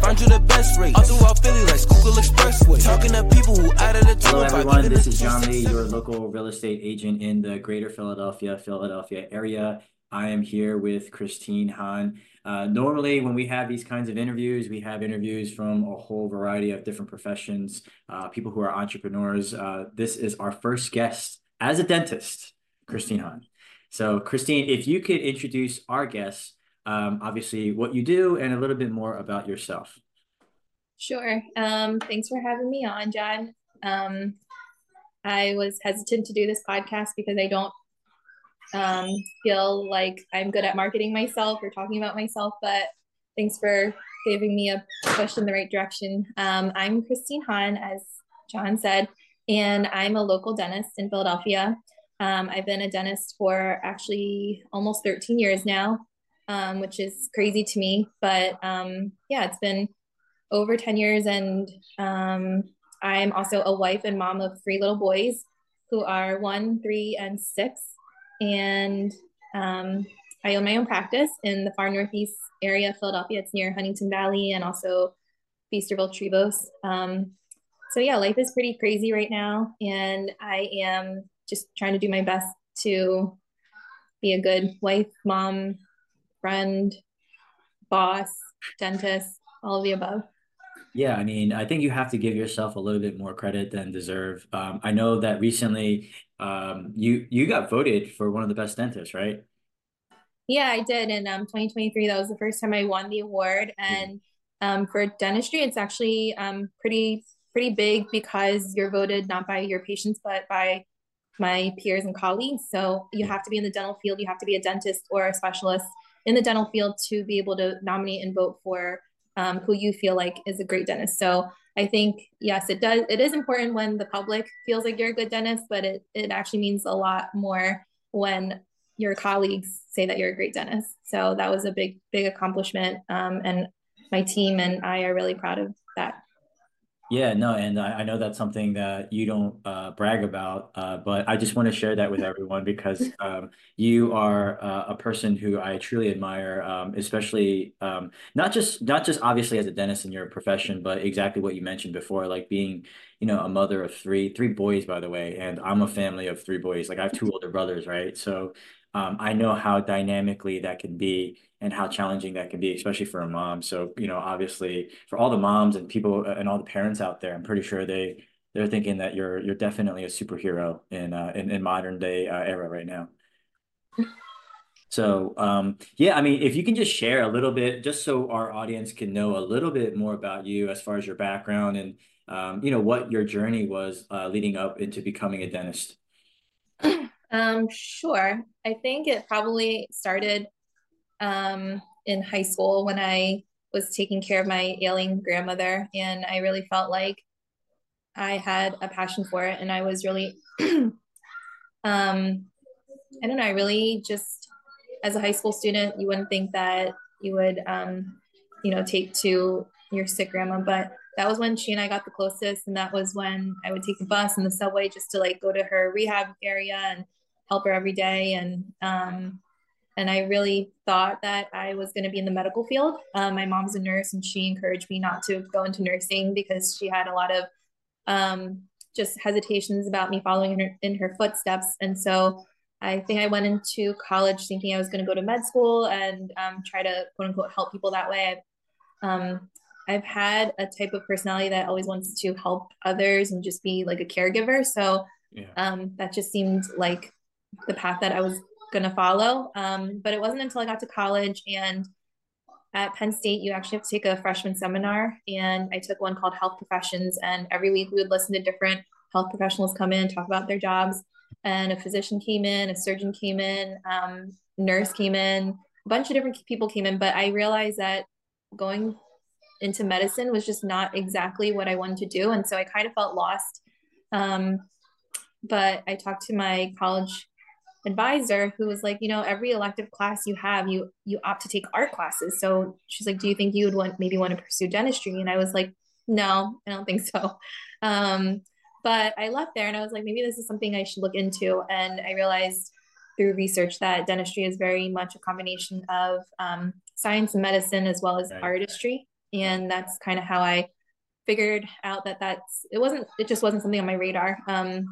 Find you the best rate. All throughout Philly like Schuylkill Expressway. Talking to people who out of the Hello, everyone. This is John Lee, your local real estate agent in the greater Philadelphia, Philadelphia area. I am here with Christine Han. Uh, normally, when we have these kinds of interviews, we have interviews from a whole variety of different professions, uh, people who are entrepreneurs. Uh, this is our first guest as a dentist, Christine Han. So, Christine, if you could introduce our guests, um, obviously what you do and a little bit more about yourself. Sure. Um, thanks for having me on, John. Um, I was hesitant to do this podcast because I don't um, feel like I'm good at marketing myself or talking about myself, but thanks for giving me a push in the right direction. Um, I'm Christine Han, as John said, and I'm a local dentist in Philadelphia. Um, I've been a dentist for actually almost 13 years now, um, which is crazy to me. But um, yeah, it's been over 10 years, and um, I'm also a wife and mom of three little boys who are one, three, and six and um, I own my own practice in the far northeast area of Philadelphia. It's near Huntingdon Valley and also Feasterville Trevose. Um, so yeah, life is pretty crazy right now, and I am just trying to do my best to be a good wife, mom, friend, boss, dentist, all of the above. Yeah, I mean, I think you have to give yourself a little bit more credit than deserve. Um, I know that recently um, you you got voted for one of the best dentists, right? Yeah, I did in um, 2023. That was the first time I won the award, and um, for dentistry, it's actually um, pretty pretty big because you're voted not by your patients but by my peers and colleagues. So you have to be in the dental field, you have to be a dentist or a specialist in the dental field to be able to nominate and vote for um, who you feel like is a great dentist. So I think yes, it does. It is important when the public feels like you're a good dentist, but it it actually means a lot more when your colleagues say that you're a great dentist. So that was a big big accomplishment, um, and my team and I are really proud of that. Yeah, no, and I, I know that's something that you don't uh, brag about, uh, but I just want to share that with everyone because um, you are uh, a person who I truly admire, um, especially um, not just not just obviously as a dentist in your profession, but exactly what you mentioned before, like being, you know, a mother of three three boys, by the way, and I'm a family of three boys. Like I have two older brothers, right? So um, I know how dynamically that can be and how challenging that can be, especially for a mom. So, you know, obviously for all the moms and people and all the parents out there, I'm pretty sure they they're thinking that you're you're definitely a superhero in uh, in, in modern day uh, era right now. So, um, yeah, I mean, if you can just share a little bit, just so our audience can know a little bit more about you as far as your background and, um, you know, what your journey was uh, leading up into becoming a dentist. Um, sure. I think it probably started um, in high school when I was taking care of my ailing grandmother, and I really felt like I had a passion for it, and I was really, um, I don't know, I really just, as a high school student, you wouldn't think that you would, um, you know, take to your sick grandma, but that was when she and I got the closest, and that was when I would take the bus and the subway just to like go to her rehab area and help her every day, and um, and I really thought that I was going to be in the medical field. Um, my mom's a nurse, and she encouraged me not to go into nursing because she had a lot of um, just hesitations about me following in her, in her footsteps. And so I think I went into college thinking I was going to go to med school and um, try to quote unquote help people that way. I've, um, I've had a type of personality that always wants to help others and just be like a caregiver. So yeah. um, that just seemed like the path that I was going to follow. Um, but it wasn't until I got to college and at Penn State, you actually have to take a freshman seminar. And I took one called Health Professions. And every week we would listen to different health professionals come in, talk about their jobs. And a physician came in, a surgeon came in, um, nurse came in, a bunch of different people came in. But I realized that going into medicine was just not exactly what I wanted to do. And so I kind of felt lost. Um, but I talked to my college advisor who was like, you know, every elective class you have, you you opt to take art classes. So she's like, do you think you would want maybe want to pursue dentistry? And I was like, no, I don't think so. Um, but I left there and I was like, maybe this is something I should look into. And I realized through research that dentistry is very much a combination of um, science and medicine as well as right. artistry. and that's kind of how I figured out that that's it wasn't it just wasn't something on my radar. Um,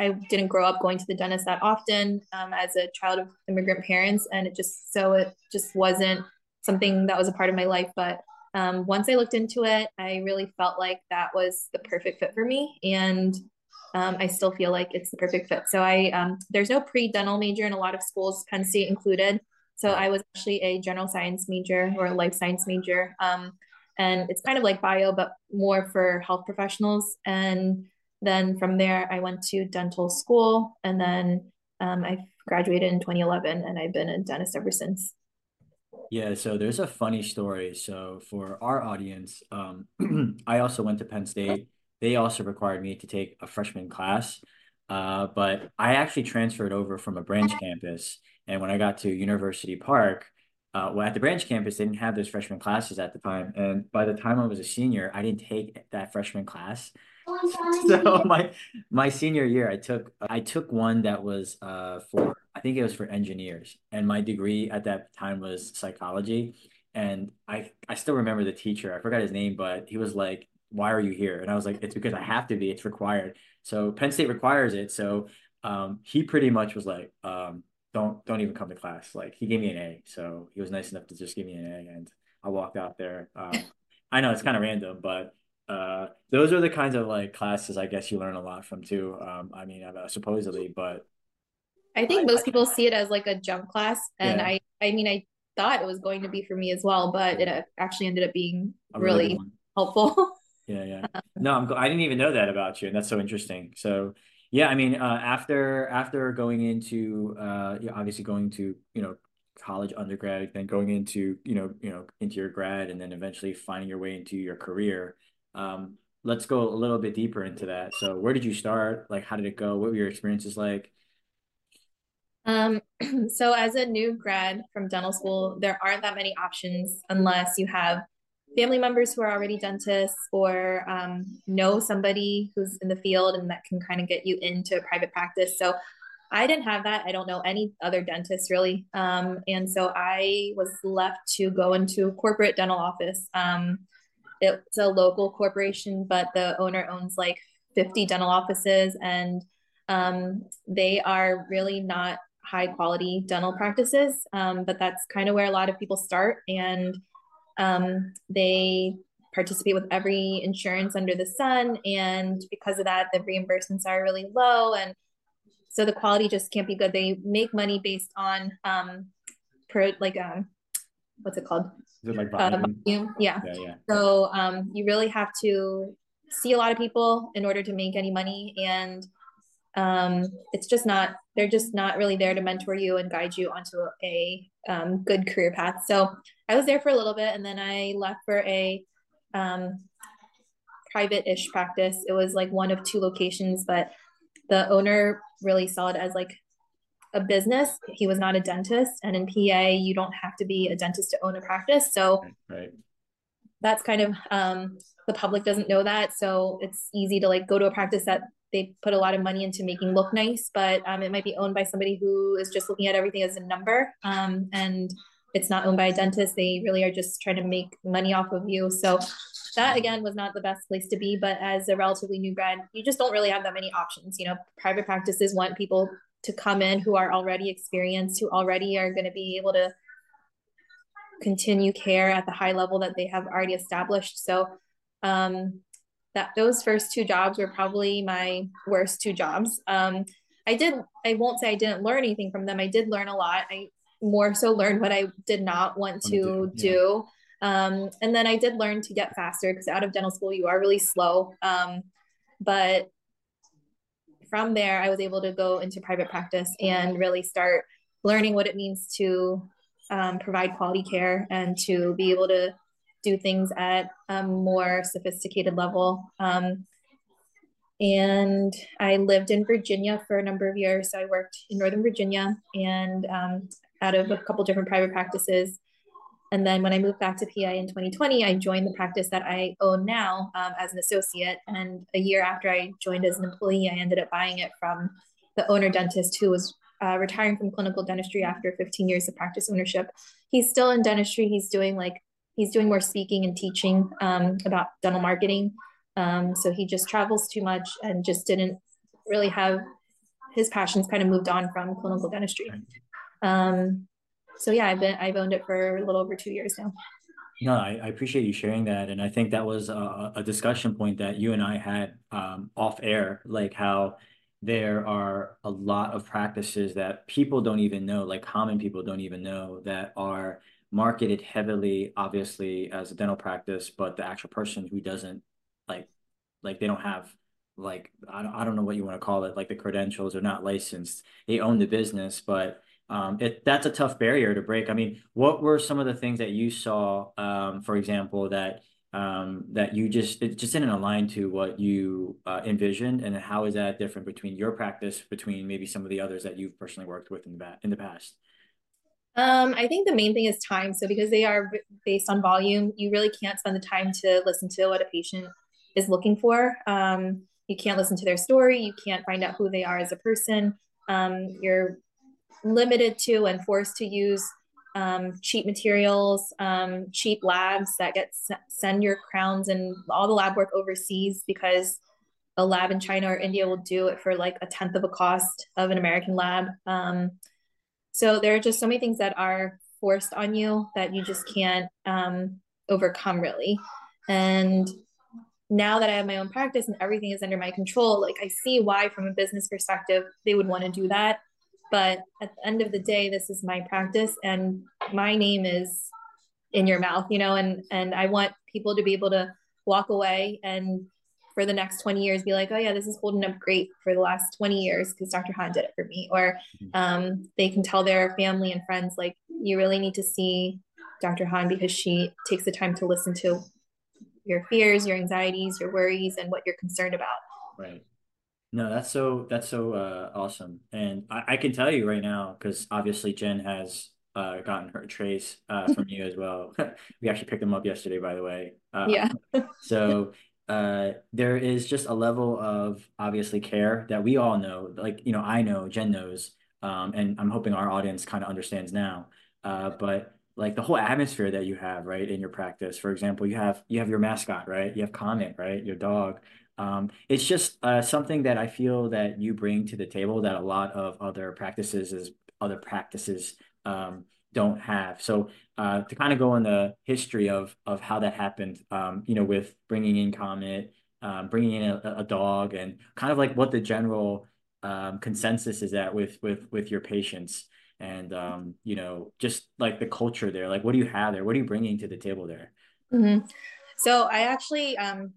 I didn't grow up going to the dentist that often um, as a child of immigrant parents, and it just so it just wasn't something that was a part of my life. But um, once I looked into it, I really felt like that was the perfect fit for me, and um, I still feel like it's the perfect fit. So I um, there's no pre dental major in a lot of schools, Penn State included. So I was actually a general science major or a life science major. Um, and it's kind of like bio, but more for health professionals. And then from there, I went to dental school, and then um, I graduated in 2011, and I've been a dentist ever since. Yeah, so there's a funny story. So for our audience, um, I also went to Penn State. They also required me to take a freshman class, uh, but I actually transferred over from a branch campus and when I got to University Park, uh, well, at the branch campus, they didn't have those freshman classes at the time. And by the time I was a senior, I didn't take that freshman class. so my my senior year, I took I took one that was uh, for I think it was for engineers, and my degree at that time was psychology. And I I still remember the teacher. I forgot his name, but he was like, "Why are you here?" And I was like, "It's because I have to be. It's required." So Penn State requires it. So um, he pretty much was like, um, don't don't even come to class. Like he gave me an A, so he was nice enough to just give me an A, and I walked out there. Um, I know it's kind of random, but uh, those are the kinds of like classes I guess you learn a lot from too. Um, I mean, uh, supposedly, but I think most people see it as like a jump class, and yeah. I I mean I thought it was going to be for me as well, but it actually ended up being a really, really helpful. yeah, yeah. No, I'm. I didn't even know that about you, and that's so interesting. So yeah, I mean, uh, after after going into uh, obviously going to you know college undergrad, then going into you know you know into your grad, and then eventually finding your way into your career. Um, let's go a little bit deeper into that. So, where did you start? Like, how did it go? What were your experiences like? Um, so as a new grad from dental school, there aren't that many options unless you have family members who are already dentists or um, know somebody who's in the field and that can kind of get you into a private practice. So I didn't have that. I don't know any other dentists really. Um, and so I was left to go into a corporate dental office. Um, it's a local corporation, but the owner owns like 50 dental offices and um, they are really not high quality dental practices. Um, but that's kind of where a lot of people start. And um, they participate with every insurance under the sun. And because of that, the reimbursements are really low. And so the quality just can't be good. They make money based on, um, per, like, um, what's it called? Is it like uh, volume? Uh, volume? Yeah. yeah, yeah. So um, you really have to see a lot of people in order to make any money. And um, it's just not they're just not really there to mentor you and guide you onto a um, good career path so i was there for a little bit and then i left for a um, private-ish practice it was like one of two locations but the owner really saw it as like a business he was not a dentist and in pa you don't have to be a dentist to own a practice so right. that's kind of um, the public doesn't know that so it's easy to like go to a practice that they put a lot of money into making look nice, but um, it might be owned by somebody who is just looking at everything as a number. Um, and it's not owned by a dentist. They really are just trying to make money off of you. So that again was not the best place to be. But as a relatively new grad, you just don't really have that many options. You know, private practices want people to come in who are already experienced, who already are going to be able to continue care at the high level that they have already established. So um, that those first two jobs were probably my worst two jobs. Um, I did, I won't say I didn't learn anything from them. I did learn a lot. I more so learned what I did not want to yeah. do. Um, and then I did learn to get faster because out of dental school, you are really slow. Um, but from there, I was able to go into private practice and really start learning what it means to um, provide quality care and to be able to do things at a more sophisticated level. Um, and I lived in Virginia for a number of years. So I worked in Northern Virginia and um, out of a couple different private practices. And then when I moved back to PI in 2020, I joined the practice that I own now um, as an associate. And a year after I joined as an employee, I ended up buying it from the owner dentist who was uh, retiring from clinical dentistry after 15 years of practice ownership. He's still in dentistry. He's doing like he's doing more speaking and teaching um, about dental marketing. Um, so he just travels too much and just didn't really have his passions kind of moved on from clinical dentistry. Um, so yeah, I've been I've owned it for a little over two years now. No, I, I appreciate you sharing that, and I think that was a, a discussion point that you and I had um, off air, like how there are a lot of practices that people don't even know, like common people don't even know, that are marketed heavily, obviously, as a dental practice, but the actual person who doesn't like, like they don't have like I don't, I don't know what you want to call it, like the credentials are not licensed. They own the business, but um, it that's a tough barrier to break. I mean, what were some of the things that you saw, um, for example, that um, that you just it just didn't align to what you uh, envisioned, and how is that different between your practice, between maybe some of the others that you've personally worked with in the in the past? Um, I think the main thing is time. So because they are based on volume, you really can't spend the time to listen to what a patient is looking for. Um, you can't listen to their story. You can't find out who they are as a person. Um, you're limited to and forced to use um, cheap materials, um, cheap labs that get send your crowns and all the lab work overseas because a lab in China or India will do it for like a tenth of a cost of an American lab. Um, so there are just so many things that are forced on you that you just can't um, overcome really. And now that I have my own practice and everything is under my control, like I see why from a business perspective they would want to do that but at the end of the day this is my practice and my name is in your mouth you know and and i want people to be able to walk away and for the next 20 years be like oh yeah this is holding up great for the last 20 years because dr han did it for me. Or mm-hmm. um, they can tell their family and friends like you really need to see dr han because she takes the time to listen to your fears your anxieties your worries and what you're concerned about. Right no, that's so that's so uh, awesome, and I, I can tell you right now because obviously Jen has uh, gotten her trace uh, from you as well. we actually picked them up yesterday, by the way. Uh, yeah. so uh, there is just a level of obviously care that we all know. Like you know, I know, Jen knows, um, and I'm hoping our audience kind of understands now. Uh, but like the whole atmosphere that you have right in your practice. For example, you have you have your mascot, right? You have Comet, right? Your dog. Um, it's just uh, something that I feel that you bring to the table that a lot of other practices is other practices um, don't have. So uh, to kind of go in the history of of how that happened, um, you know, with bringing in Comet, um, bringing in a, a, dog, and kind of like what the general um, consensus is at with with with your patients, and um, you know, just like the culture there. Like, what do you have there? What are you bringing to the table there? Mm-hmm. So I actually um,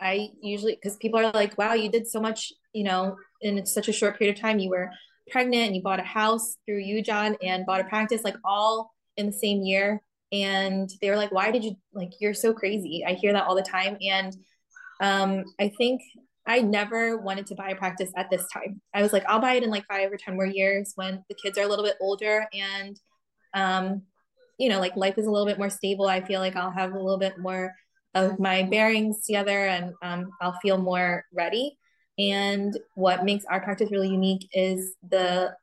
I usually because people are like, wow, you did so much, you know, in such a short period of time. You were pregnant and you bought a house through you, John, and bought a practice like all in the same year. And they were like, why did you like you're so crazy? I hear that all the time. And um, I think I never wanted to buy a practice at this time. I was like, I'll buy it in like five or 10 more years when the kids are a little bit older and um, you know, like life is a little bit more stable. I feel like I'll have a little bit more of my bearings together and um, I'll feel more ready. And what makes our practice really unique is the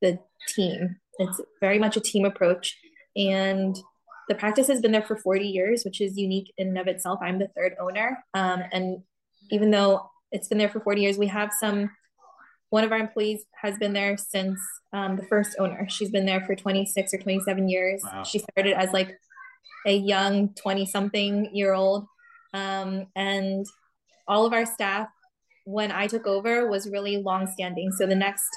the team. It's very much a team approach. And the practice has been there for 40 years, which is unique in and of itself. I'm the third owner. Um, and even though it's been there for 40 years, we have some, one of our employees has been there since um, the first owner. She's been there for 26 or 27 years. Wow. She started as like a young 20 something year old. Um, and all of our staff, when I took over, was really long standing. So the next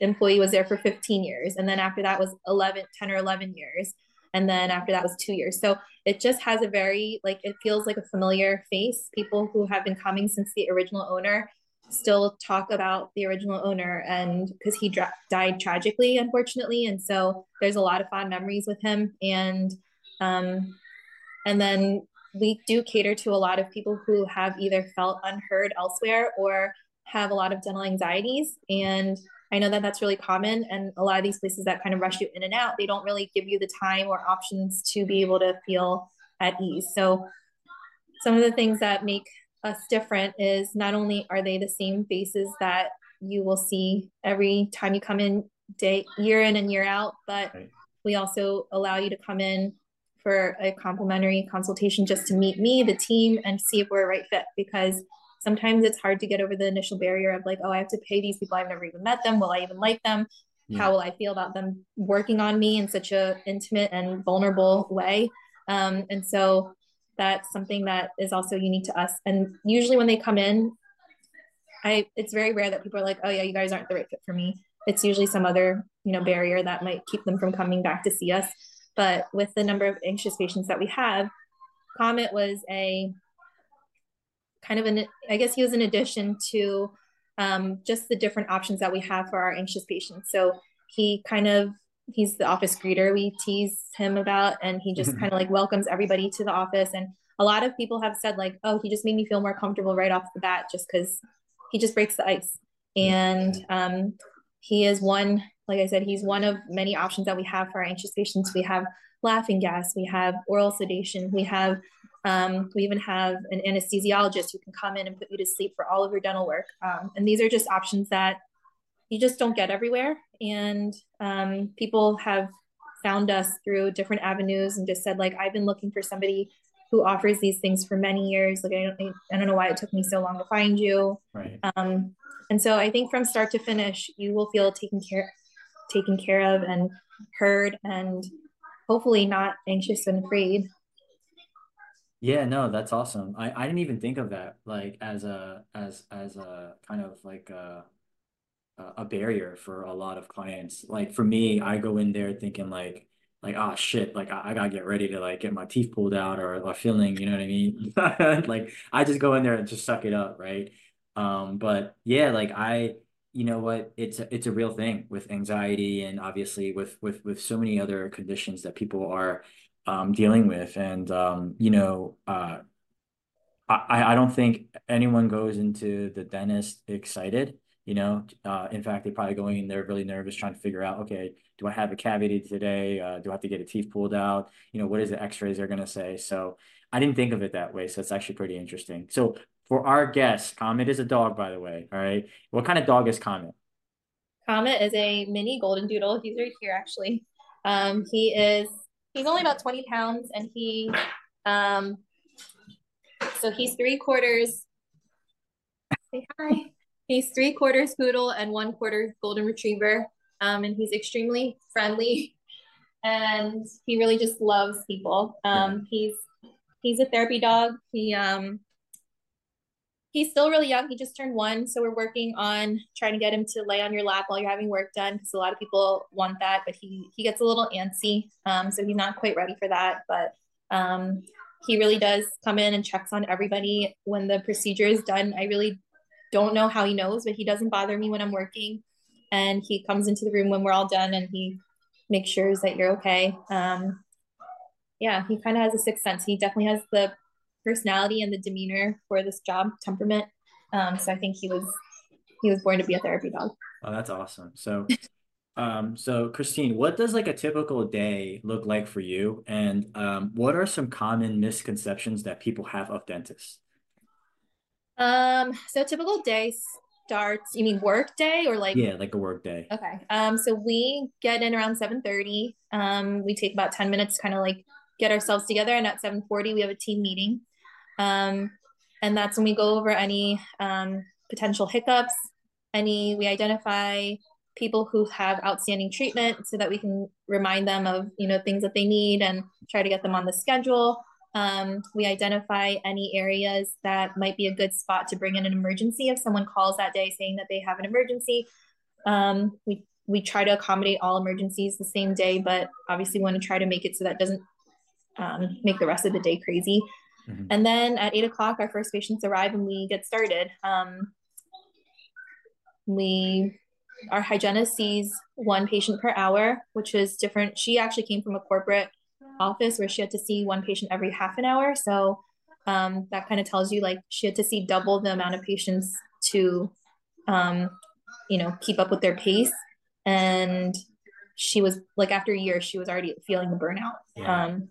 employee was there for 15 years. And then after that was 11, 10 or 11 years. And then after that was two years. So it just has a very, like, it feels like a familiar face. People who have been coming since the original owner still talk about the original owner and because he dra- died tragically unfortunately and so there's a lot of fond memories with him and um, and then we do cater to a lot of people who have either felt unheard elsewhere or have a lot of dental anxieties. And I know that that's really common. And a lot of these places that kind of rush you in and out, they don't really give you the time or options to be able to feel at ease. So, some of the things that make us different is not only are they the same faces that you will see every time you come in day year in and year out, but right. we also allow you to come in for a complimentary consultation just to meet me, the team, and see if we're a right fit because sometimes it's hard to get over the initial barrier of like, oh, I have to pay these people. I've never even met them. Will I even like them? Yeah. How will I feel about them working on me in such a intimate and vulnerable way? Um, and so that's something that is also unique to us. And usually when they come in, I it's very rare that people are like, oh yeah, you guys aren't the right fit for me. It's usually some other, you know, barrier that might keep them from coming back to see us. But with the number of anxious patients that we have, Comet was a kind of an, I guess he was an addition to um, just the different options that we have for our anxious patients. So he kind of he's the office greeter. We tease him about and he just kind of like welcomes everybody to the office. And a lot of people have said like oh he just made me feel more comfortable right off the bat just because he just breaks the ice. And um, he is one like i said he's one of many options that we have for our anxious patients we have laughing gas we have oral sedation we have um, we even have an anesthesiologist who can come in and put you to sleep for all of your dental work um, and these are just options that you just don't get everywhere. And um, people have found us through different avenues and just said, like, I've been looking for somebody who offers these things for many years. Like, I don't, I don't know why it took me so long to find you. Right. Um, and so I think from start to finish, you will feel taken care, taken care of and heard, and hopefully not anxious and afraid. Yeah, no, that's awesome. I, I didn't even think of that like as a as as a kind of like a a barrier for a lot of clients. Like for me, I go in there thinking like like oh shit, like I, I gotta get ready to like get my teeth pulled out or, or filling, you know what I mean? like I just go in there and just suck it up, right? Um, but yeah, like I you know what it's a, it's a real thing with anxiety and obviously with with with so many other conditions that people are um, dealing with and um, you know uh, I I don't think anyone goes into the dentist excited you know, uh, in fact, they're probably going in there really nervous, trying to figure out, okay, do I have a cavity today? Uh, do I have to get a teeth pulled out? You know, what is the X-rays they're gonna say? So I didn't think of it that way. So it's actually pretty interesting. So for our guest, Comet is a dog, by the way. All right, what kind of dog is Comet? Comet is a mini golden doodle. He's right here, actually. Um, he is he's only about 20 pounds, and he um, so he's three quarters. Say hi. He's three quarters poodle and one quarter golden retriever. Um, and he's extremely friendly and he really just loves people. Um, he's he's a therapy dog. He um he's still really young. He just turned one, so we're working on trying to get him to lay on your lap while you're having work done because a lot of people want that, but he he gets a little antsy, um, so he's not quite ready for that. But um, he really does come in and checks on everybody when the procedure is done. I really don't know how he knows, but he doesn't bother me when I'm working. And he comes into the room when we're all done and he makes sure that you're okay. Um, yeah, he kind of has a sixth sense. He definitely has the personality and the demeanor for this job, temperament. Um, so I think he was he was born to be a therapy dog. Oh, that's awesome. So um, so Christine, what does like a typical day look like for you? And um, what are some common misconceptions that people have of dentists? Um, so typical day starts, you mean work day or like Yeah, like a work day. Okay. Um, so we get in around 7:30. Um, we take about 10 minutes to kind of like get ourselves together and at 7:40 we have a team meeting. Um, and that's when we go over any um potential hiccups, any we identify people who have outstanding treatment so that we can remind them of you know things that they need and try to get them on the schedule um, we identify any areas that might be a good spot to bring in an emergency if someone calls that day saying that they have an emergency. Um, we we try to accommodate all emergencies the same day, but obviously we want to try to make it so that doesn't um, make the rest of the day crazy. Mm-hmm. And then at eight o'clock, our first patients arrive and we get started. Um, we our hygienist sees one patient per hour, which is different. She actually came from a corporate office where she had to see one patient every half an hour. So um, that kind of tells you like she had to see double the amount of patients to, um, you know, keep up with their pace. And she was like, after a year, she was already feeling the burnout. Yeah. Um,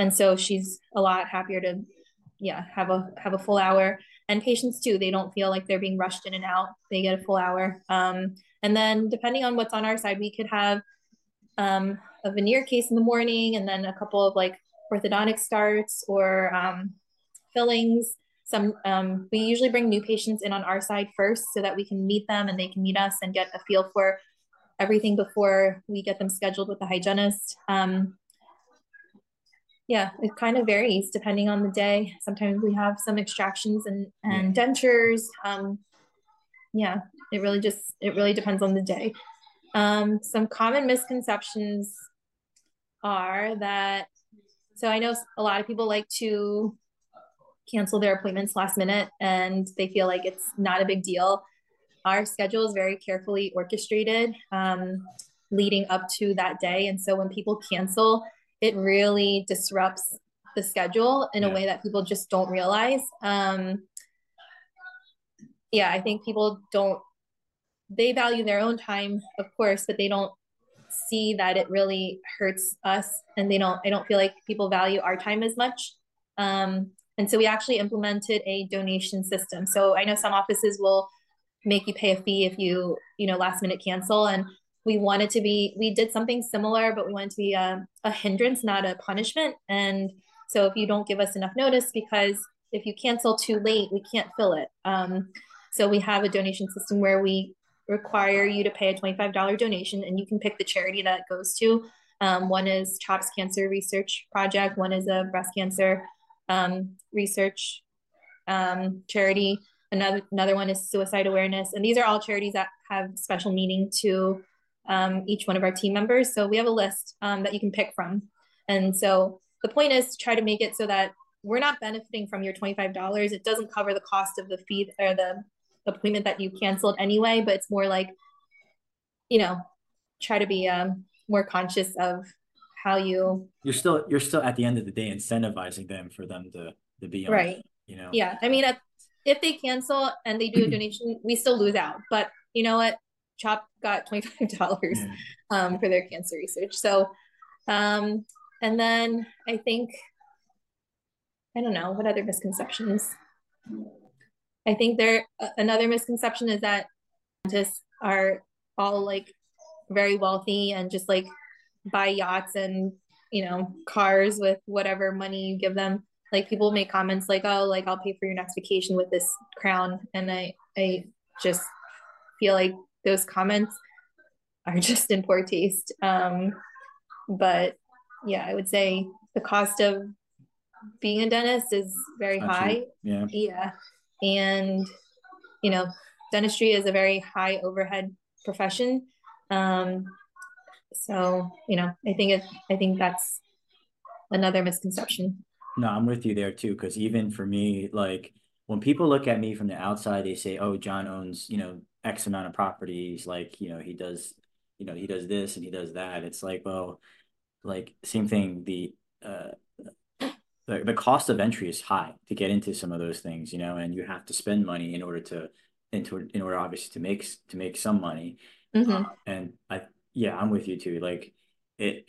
and so she's a lot happier to, yeah, have a have a full hour. And patients too, they don't feel like they're being rushed in and out. They get a full hour. Um, and then depending on what's on our side, we could have um, a veneer case in the morning and then a couple of like orthodontic starts or um, fillings. Some um, we usually bring new patients in on our side first so that we can meet them and they can meet us and get a feel for everything before we get them scheduled with the hygienist. Um, yeah, it kind of varies depending on the day. Sometimes we have some extractions and, and yeah. dentures. Um, yeah, it really just it really depends on the day. Um, some common misconceptions are that so I know a lot of people like to cancel their appointments last minute and they feel like it's not a big deal. Our schedule is very carefully orchestrated um, leading up to that day. And so when people cancel, it really disrupts the schedule in yeah. a way that people just don't realize. Um, yeah, I think people don't, they value their own time, of course, but they don't see that it really hurts us and they don't i don't feel like people value our time as much um, and so we actually implemented a donation system so i know some offices will make you pay a fee if you you know last minute cancel and we wanted to be we did something similar but we wanted to be a, a hindrance not a punishment and so if you don't give us enough notice because if you cancel too late we can't fill it um, so we have a donation system where we require you to pay a $25 donation and you can pick the charity that goes to. Um, one is CHOP's Cancer Research Project, one is a breast cancer um, research um, charity, another, another one is suicide awareness. And these are all charities that have special meaning to um, each one of our team members. So we have a list um, that you can pick from. And so the point is to try to make it so that we're not benefiting from your $25. It doesn't cover the cost of the fee or the appointment that you canceled anyway, but it's more like, you know, try to be um, more conscious of how you. You're still you're still at the end of the day incentivizing them for them to to be on, right. You know. Yeah, I mean, if they cancel and they do a donation, we still lose out. But you know what? CHOP got twenty five dollars yeah. um, for their cancer research. So, um, and then I think I don't know what other misconceptions. I think there another misconception is that scientists are all like very wealthy and just like buy yachts and you know cars with whatever money you give them. Like people make comments like, "Oh, like I'll pay for your next vacation with this crown," and I I just feel like those comments are just in poor taste. Um, but yeah, I would say the cost of being a dentist is very high. Yeah. Yeah and you know dentistry is a very high overhead profession um, so you know i think it i think that's another misconception no i'm with you there too because even for me like when people look at me from the outside they say oh john owns you know x amount of properties like you know he does you know he does this and he does that it's like well like same thing the uh the, the cost of entry is high to get into some of those things, you know, and you have to spend money in order to into in order obviously to make to make some money. Mm-hmm. Uh, and I yeah, I'm with you too. Like it,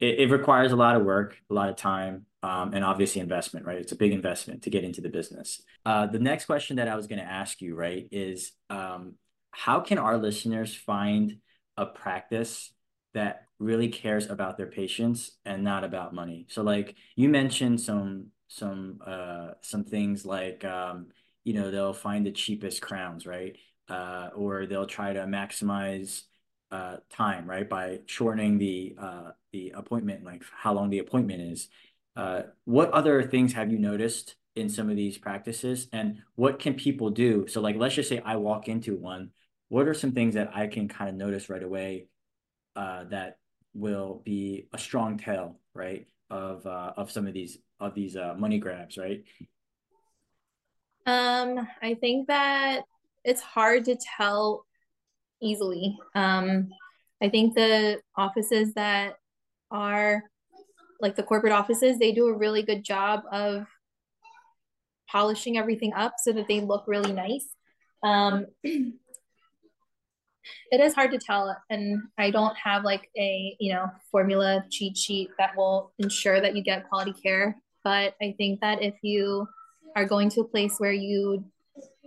it it requires a lot of work, a lot of time, um, and obviously investment, right? It's a big investment to get into the business. Uh, the next question that I was going to ask you, right, is um, how can our listeners find a practice that really cares about their patients and not about money. So like you mentioned some some uh some things like um you know they'll find the cheapest crowns, right? Uh or they'll try to maximize uh time, right? By shortening the uh the appointment like how long the appointment is. Uh what other things have you noticed in some of these practices and what can people do? So like let's just say I walk into one, what are some things that I can kind of notice right away uh that will be a strong tell, right, of uh, of some of these of these uh, money grabs, right? Um, I think that it's hard to tell easily. Um, I think the offices that are like the corporate offices, they do a really good job of polishing everything up so that they look really nice. Um, it is hard to tell and i don't have like a you know formula cheat sheet that will ensure that you get quality care but i think that if you are going to a place where you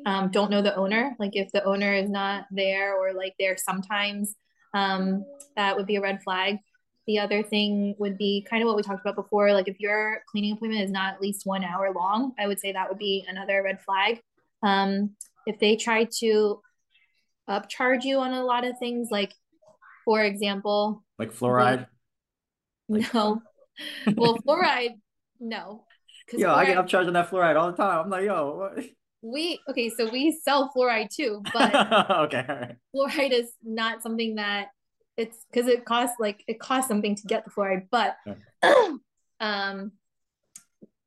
um, don't know the owner like if the owner is not there or like there sometimes um, that would be a red flag the other thing would be kind of what we talked about before. Like if your cleaning appointment is not at least one hour long, I would say that would be another red flag. Um, if they try to upcharge you on a lot of things, like for example, like fluoride. Like, no, well, fluoride, no. Yo, fluoride, I get upcharged on that fluoride all the time. I'm like, yo, what? we okay, so we sell fluoride too, but okay, right. Fluoride is not something that it's because it costs like it costs something to get the fluoride, but um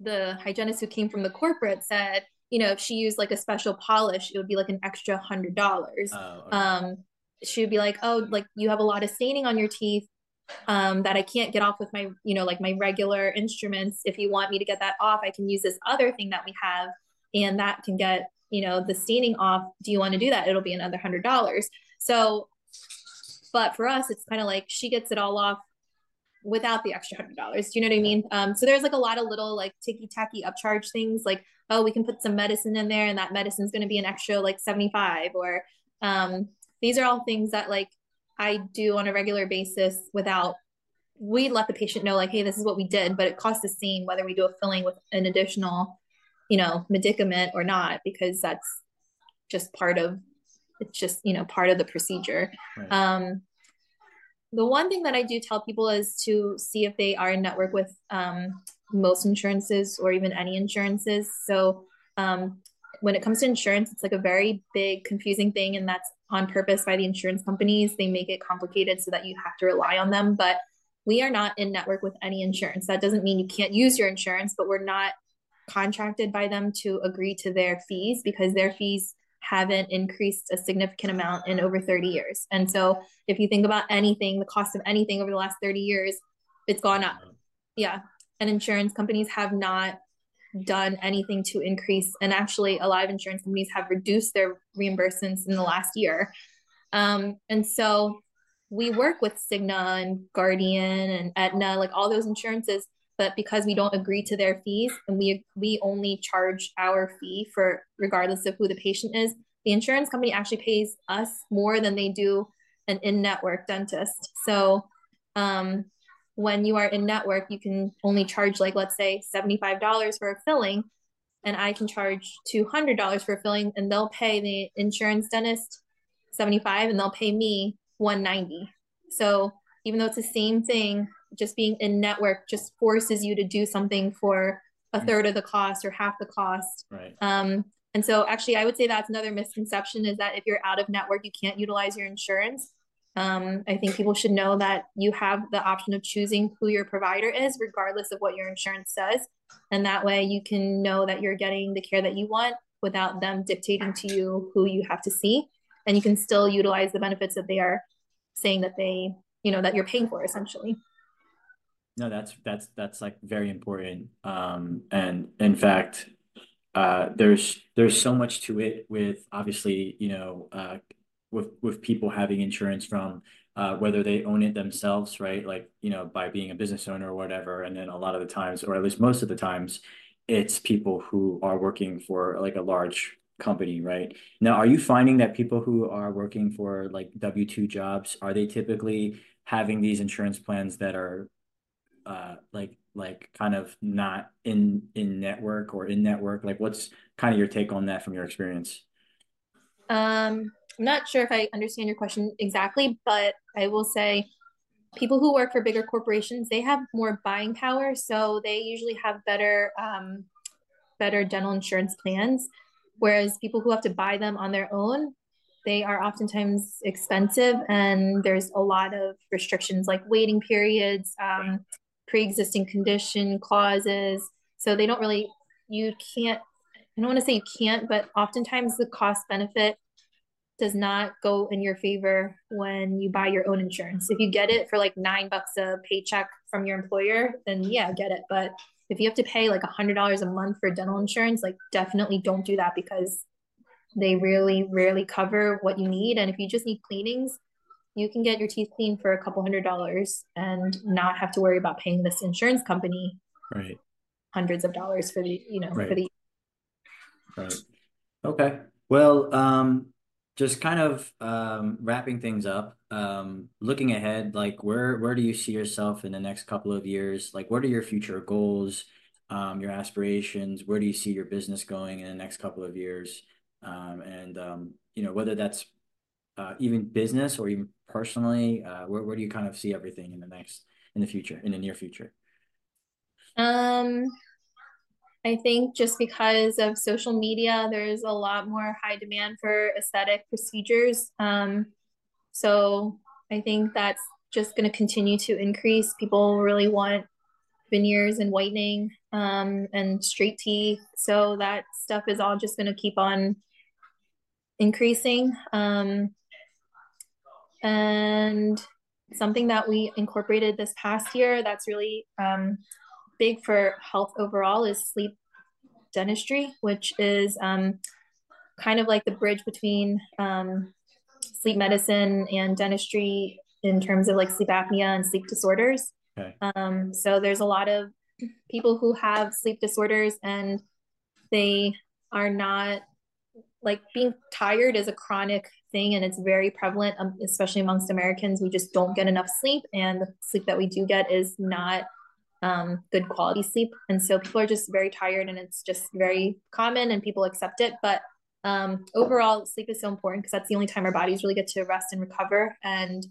the hygienist who came from the corporate said, you know, if she used like a special polish, it would be like an extra hundred dollars. Oh, okay. Um, she would be like, oh, like you have a lot of staining on your teeth um, that I can't get off with my, you know, like my regular instruments. If you want me to get that off, I can use this other thing that we have, and that can get, you know, the staining off. Do you want to do that? It'll be another hundred dollars. So but for us, it's kind of like she gets it all off without the extra hundred dollars. Do you know what I mean? Um, so there's like a lot of little like ticky tacky upcharge things like, oh, we can put some medicine in there and that medicine's going to be an extra like 75 or um, these are all things that like I do on a regular basis without we let the patient know like, hey, this is what we did, but it costs the same whether we do a filling with an additional, you know, medicament or not, because that's just part of it's just you know part of the procedure right. um, the one thing that i do tell people is to see if they are in network with um, most insurances or even any insurances. So um, when it comes to insurance it's like a very big confusing thing and that's on purpose by the insurance companies. They make it complicated so that you have to rely on them but we are not in network with any insurance. That doesn't mean you can't use your insurance but we're not contracted by them to agree to their fees because their fees haven't increased a significant amount in over 30 years. And so if you think about anything, the cost of anything over the last 30 years, it's gone up. Yeah. And insurance companies have not done anything to increase. And actually, a lot of insurance companies have reduced their reimbursements in the last year. Um, and so we work with Cigna and Guardian and Aetna, like all those insurances but because we don't agree to their fees and we we only charge our fee for regardless of who the patient is the insurance company actually pays us more than they do an in-network dentist. So um, when you are in network you can only charge like let's say $75 for a filling and i can charge $200 for a filling and they'll pay the insurance dentist 75 and they'll pay me 190 so even though it's the same thing just being in network just forces you to do something for a mm. third of the cost or half the cost. Right. Um, and so actually I would say that's another misconception is that if you're out of network, you can't utilize your insurance. Um, I think people should know that you have the option of choosing who your provider is, regardless of what your insurance says. And that way you can know that you're getting the care that you want without them dictating to you who you have to see. And you can still utilize the benefits that they are saying that they, you know, that you're paying for essentially. No, that's that's that's like very important. Um, and in fact, uh, there's there's so much to it with obviously, you know, uh, with with people having insurance from uh, whether they own it themselves, right? Like, you know, by being a business owner or whatever. And then a lot of the times, or at least most of the times, it's people who are working for like a large company, right? Now, are you finding that people who are working for like W-2 jobs, are they typically having these insurance plans that are uh like like kind of not in in network or in network? Like what's kind of your take on that from your experience? Um i'm not sure if i understand your question exactly but i will say people who work for bigger corporations they have more buying power so they usually have better um better dental insurance plans whereas people who have to buy them on their own they are oftentimes expensive and there's a lot of restrictions like waiting periods um, pre-existing condition clauses so they don't really you can't i don't want to say you can't but oftentimes the cost benefit does not go in your favor when you buy your own insurance. If you get it for like nine bucks a paycheck from your employer then yeah get it. But if you have to pay like a hundred dollars a month for dental insurance like definitely don't do that because they really rarely cover what you need. And if you just need cleanings you can get your teeth cleaned for a couple hundred dollars and not have to worry about paying this insurance company right hundreds of dollars for the you know right. for the right okay well um just kind of um, wrapping things up, um, looking ahead, like where where do you see yourself in the next couple of years? Like, what are your future goals, um, your aspirations? Where do you see your business going in the next couple of years? Um, and um, you know, whether that's uh, even business or even personally, uh, where where do you kind of see everything in the next in the future, in the near future? Um, I think just because of social media, there's a lot more high demand for aesthetic procedures. Um, so I think that's just going to continue to increase. People really want veneers and whitening um, and straight teeth. So that stuff is all just going to keep on increasing. Um, and something that we incorporated this past year that's really um, big for health overall is sleep dentistry, which is um, kind of like the bridge between um, sleep medicine and dentistry in terms of like sleep apnea and sleep disorders. Okay. Um, so there's a lot of people who have sleep disorders and they are not like being tired is a chronic thing and it's very prevalent, um, especially amongst Americans. We just don't get enough sleep, and the sleep that we do get is not um, good quality sleep. And so people are just very tired and it's just very common and people accept it. But um, overall, sleep is so important because that's the only time our bodies really get to rest and recover and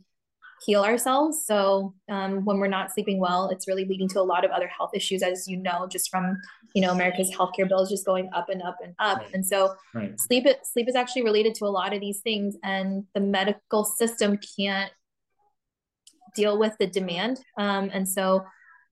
heal ourselves. So um, when we're not sleeping well, it's really leading to a lot of other health issues, as you know, just from you know America's healthcare bills just going up and up and up. Right. And so right. sleep sleep is actually related to a lot of these things, and the medical system can't deal with the demand. Um, and so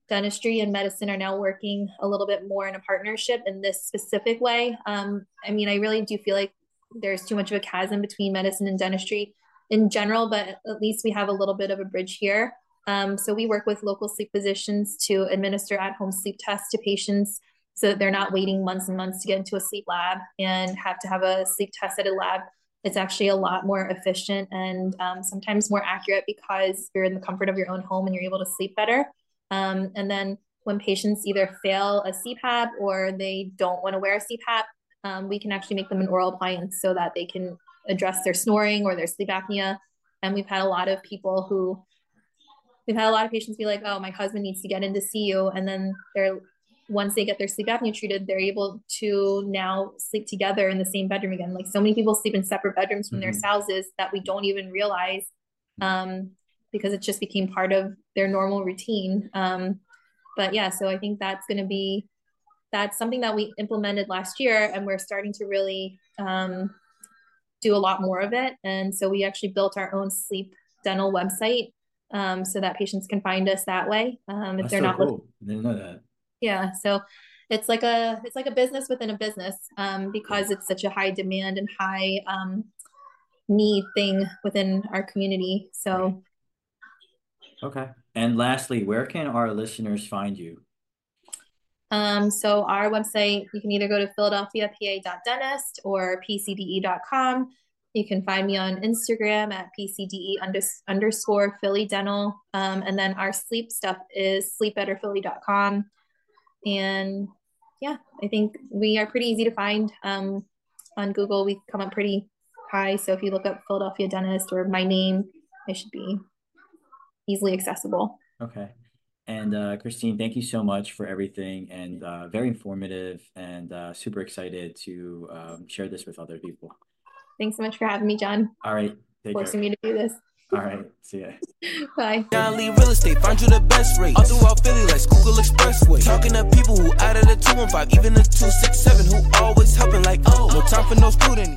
dentistry and medicine are now working a little bit more in a partnership in this specific way. Um, I mean, I really do feel like there's too much of a chasm between medicine and dentistry in general, but at least we have a little bit of a bridge here. Um, so we work with local sleep physicians to administer at-home sleep tests to patients so that they're not waiting months and months to get into a sleep lab and have to have a sleep test at a lab. It's actually a lot more efficient and um, sometimes more accurate because you're in the comfort of your own home and you're able to sleep better. Um, and then when patients either fail a CPAP or they don't want to wear a CPAP, um, we can actually make them an oral appliance so that they can address their snoring or their sleep apnea. And we've had a lot of people who, we've had a lot of patients be like, oh, my husband needs to get in to see you. And then they're, once they get their sleep apnea treated, they're able to now sleep together in the same bedroom again. Like so many people sleep in separate bedrooms from mm-hmm. their spouses that we don't even realize. Um, because it just became part of their normal routine. Um, but yeah, so I think that's going to be that's something that we implemented last year, and we're starting to really um, do a lot more of it. And so we actually built our own sleep dental website um, so that patients can find us that way um, if that's they're so not. Cool. Looking... didn't know that. Yeah, so it's like a it's like a business within a business um, because it's such a high demand and high um, need thing within our community. So Okay. And lastly, where can our listeners find you? Um, so our website, you can either go to philadelphiapa.dentist or pcde.com. You can find me on Instagram at pcde underscore Philly Dental. Um, and then our sleep stuff is sleepbetterphilly.com. And yeah, I think we are pretty easy to find. Um, on Google, we come up pretty high. So if you look up Philadelphia Dentist or my name, it should be easily accessible. Okay. And uh, Christine, thank you so much for everything and uh, very informative and uh, super excited to um, share this with other people. Thanks so much for having me, John. All right. Forcing care. me to do this. All right. See ya. Bye. John Lee Real Estate, find you the best rate. All throughout Philly, like Schuylkill Expressway. Talking to people who out of the 215, even the 267, who always helping, like, oh, no time for no scrutiny.